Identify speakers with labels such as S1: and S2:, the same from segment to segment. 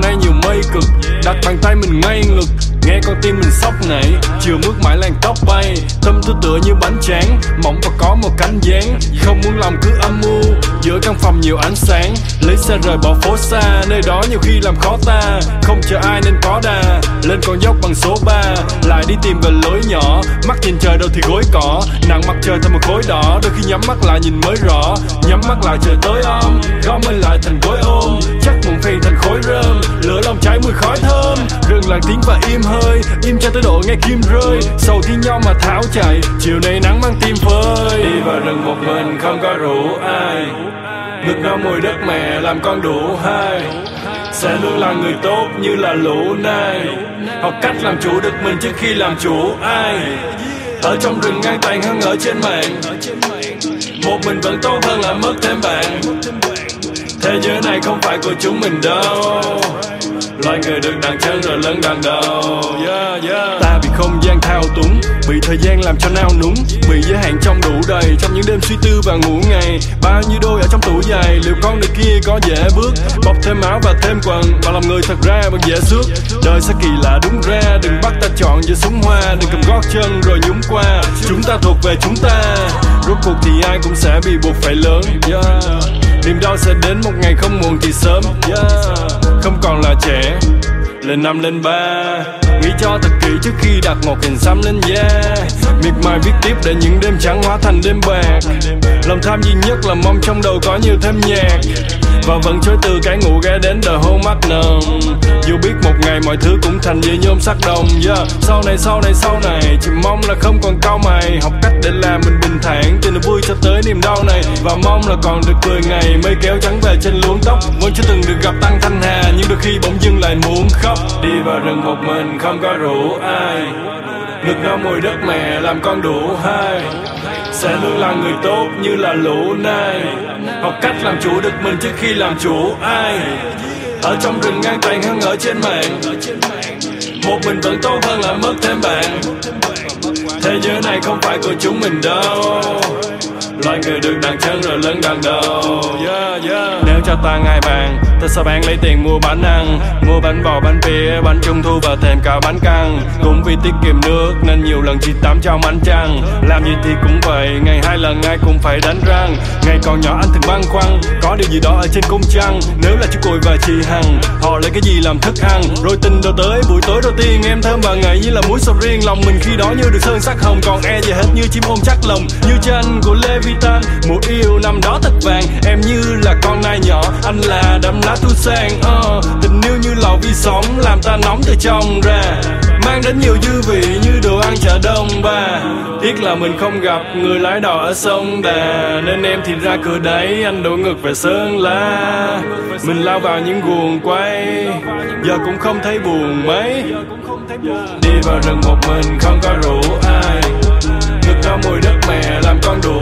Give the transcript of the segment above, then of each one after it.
S1: nay nhiều mây cực, đặt bàn tay mình ngay ngực, nghe con tim mình sốc nảy chiều mướt mãi làn tóc bay, tâm tư tựa như bánh tráng, mỏng và có một cánh dáng, không muốn lòng cứ âm mưu giữa căn phòng nhiều ánh sáng, lấy xe rời bỏ phố xa, nơi đó nhiều khi làm khó ta, không chờ ai nên có đà, lên con dốc bằng số 3 lại đi tìm về lối nhỏ, mắt nhìn trời đâu thì gối cỏ, nặng mặt trời thành một khối đỏ, đôi khi nhắm mắt lại nhìn mới rõ, nhắm mắt lại trời tối om gom mình lại thành gối khói thơm. Rừng lặng tiếng và im hơi, im cho tới độ nghe kim rơi. Sầu thi nhau mà tháo chạy, chiều nay nắng mang tim phơi. Đi vào rừng một mình không có rủ ai. Ngực nó mùi đất mẹ làm con đủ hai. Sẽ luôn là người tốt như là lũ nai. Học cách làm chủ được mình trước khi làm chủ ai. Ở trong rừng ngang tàn hơn ở trên mạng. Một mình vẫn tốt hơn là mất thêm bạn thế giới này không phải của chúng mình đâu. Loài người được đằng chân rồi lớn đằng đầu. Yeah, yeah. ta bị không gian thao túng bị thời gian làm cho nao núng bị giới hạn trong đủ đầy trong những đêm suy tư và ngủ ngày. Bao nhiêu đôi ở trong tủ giày liệu con này kia có dễ bước? Bọc thêm áo và thêm quần mà lòng người thật ra vẫn dễ xước. Đời sẽ kỳ lạ đúng ra đừng bắt ta chọn giữa súng hoa đừng cầm gót chân rồi nhúng qua. Chúng ta thuộc về chúng ta rốt cuộc thì ai cũng sẽ bị buộc phải lớn. Yeah niềm đau sẽ đến một ngày không muộn thì sớm. Yeah. không còn là trẻ, lên năm, lên ba. Nghĩ cho thật kỹ trước khi đặt một hình xăm lên da. Miệt mài viết tiếp để những đêm trắng hóa thành đêm bạc. Lòng tham duy nhất là mong trong đầu có nhiều thêm nhạc. Và vẫn chối từ cái ngủ ghé đến đời hôn mắt nồng. Dù biết một ngày mọi thứ cũng thành dây nhôm sắc đồng. Yeah. sau này sau này sau này, chỉ mong là không còn cau mày. Học cách để làm mình thản từ vui cho tới niềm đau này. Và mong là còn được cười ngày mây kéo trắng về trên luống tóc. Vẫn chưa từng được gặp tăng thanh hà, nhưng đôi khi bỗng dưng lại muốn khóc. Đi vào rừng một mình không có rủ ai. Ngực nó mùi đất mẹ làm con đủ hai. Sẽ luôn là người tốt như là lũ nai. Học cách làm chủ được mình trước khi làm chủ ai. Ở trong rừng ngang tàn hơn ở trên mạng. Một mình vẫn tốt hơn là mất thêm bạn thế giới này không phải của chúng mình đâu loài người được đằng chân rồi lớn đằng đầu yeah, yeah. nếu cho ta ngay bàn ta sẽ bán lấy tiền mua bánh ăn mua bánh bò bánh pia bánh trung thu và thêm cả bánh căn. Cũng vì tiết kiệm nước nên nhiều lần chỉ tắm trong ánh trăng. Làm gì thì cũng vậy ngày hai lần ai cũng phải đánh răng. Ngày còn nhỏ anh thường băn khoăn có điều gì đó ở trên cung trăng? Nếu là chú cùi và chị hằng họ lấy cái gì làm thức ăn? Rồi tình đầu tới buổi tối đầu tiên em thơm và ngậy như là muối sầu riêng. Lòng mình khi đó như được sơn sắc hồng còn e gì hết như chim ôm chắc lòng. Như tranh của Levitan mùa yêu năm đó thật vàng em như là con nai nhỏ. Anh là đám lá tu sang uh, tình yêu như lò vi sóng làm ta nóng từ trong ra. Mang đến nhiều dư vị như đồ ăn chợ đông ba. Tiếc là mình không gặp người lái đò ở sông đà. Nên em thì ra cửa đấy anh đổ ngược về sơn la. Mình lao vào những guồng quay giờ cũng không thấy buồn mấy. Đi vào rừng một mình không có rủ ai. Ngực ra mùi đất mẹ làm con đủ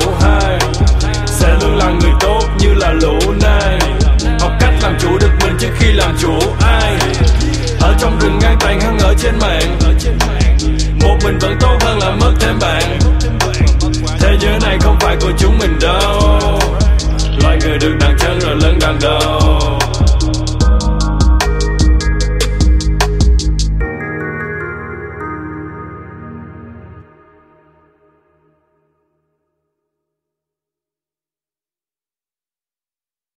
S1: người tốt như là lũ này học cách làm chủ được mình trước khi làm chủ ai. Ở trong rừng ngang tàn hơn ở trên mạng. Một mình vẫn tốt hơn là mất thêm bạn. Thế giới này không phải của chúng mình đâu. Loài người được đằng chân rồi lớn đằng đầu.